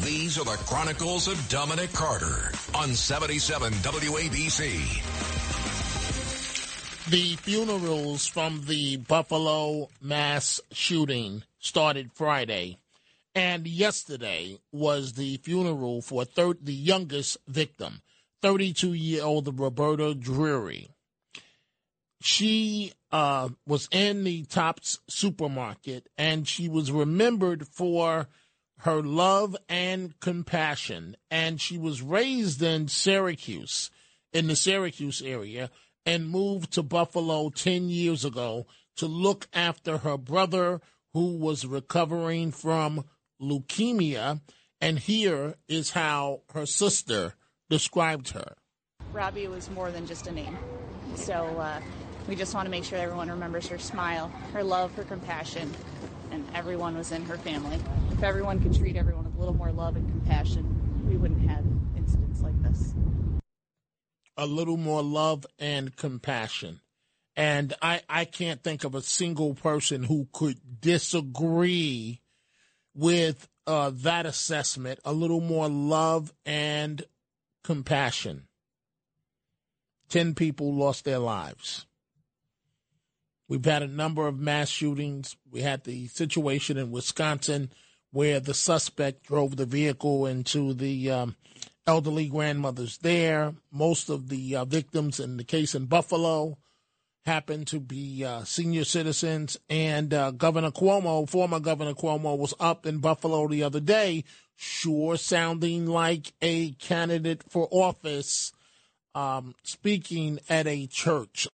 These are the Chronicles of Dominic Carter on 77 WABC. The funerals from the Buffalo mass shooting started Friday, and yesterday was the funeral for thir- the youngest victim, 32 year old Roberta Drury. She uh, was in the Tops supermarket, and she was remembered for her love and compassion. And she was raised in Syracuse, in the Syracuse area, and moved to Buffalo 10 years ago to look after her brother who was recovering from leukemia. And here is how her sister described her. Robbie was more than just a name. So uh, we just want to make sure everyone remembers her smile, her love, her compassion, and everyone was in her family. If everyone could treat everyone with a little more love and compassion, we wouldn't have incidents like this. A little more love and compassion. And I, I can't think of a single person who could disagree with uh, that assessment. A little more love and compassion. 10 people lost their lives. We've had a number of mass shootings. We had the situation in Wisconsin where the suspect drove the vehicle into the um, elderly grandmothers there. Most of the uh, victims in the case in Buffalo happened to be uh, senior citizens. And uh, Governor Cuomo, former Governor Cuomo, was up in Buffalo the other day, sure sounding like a candidate for office, um, speaking at a church.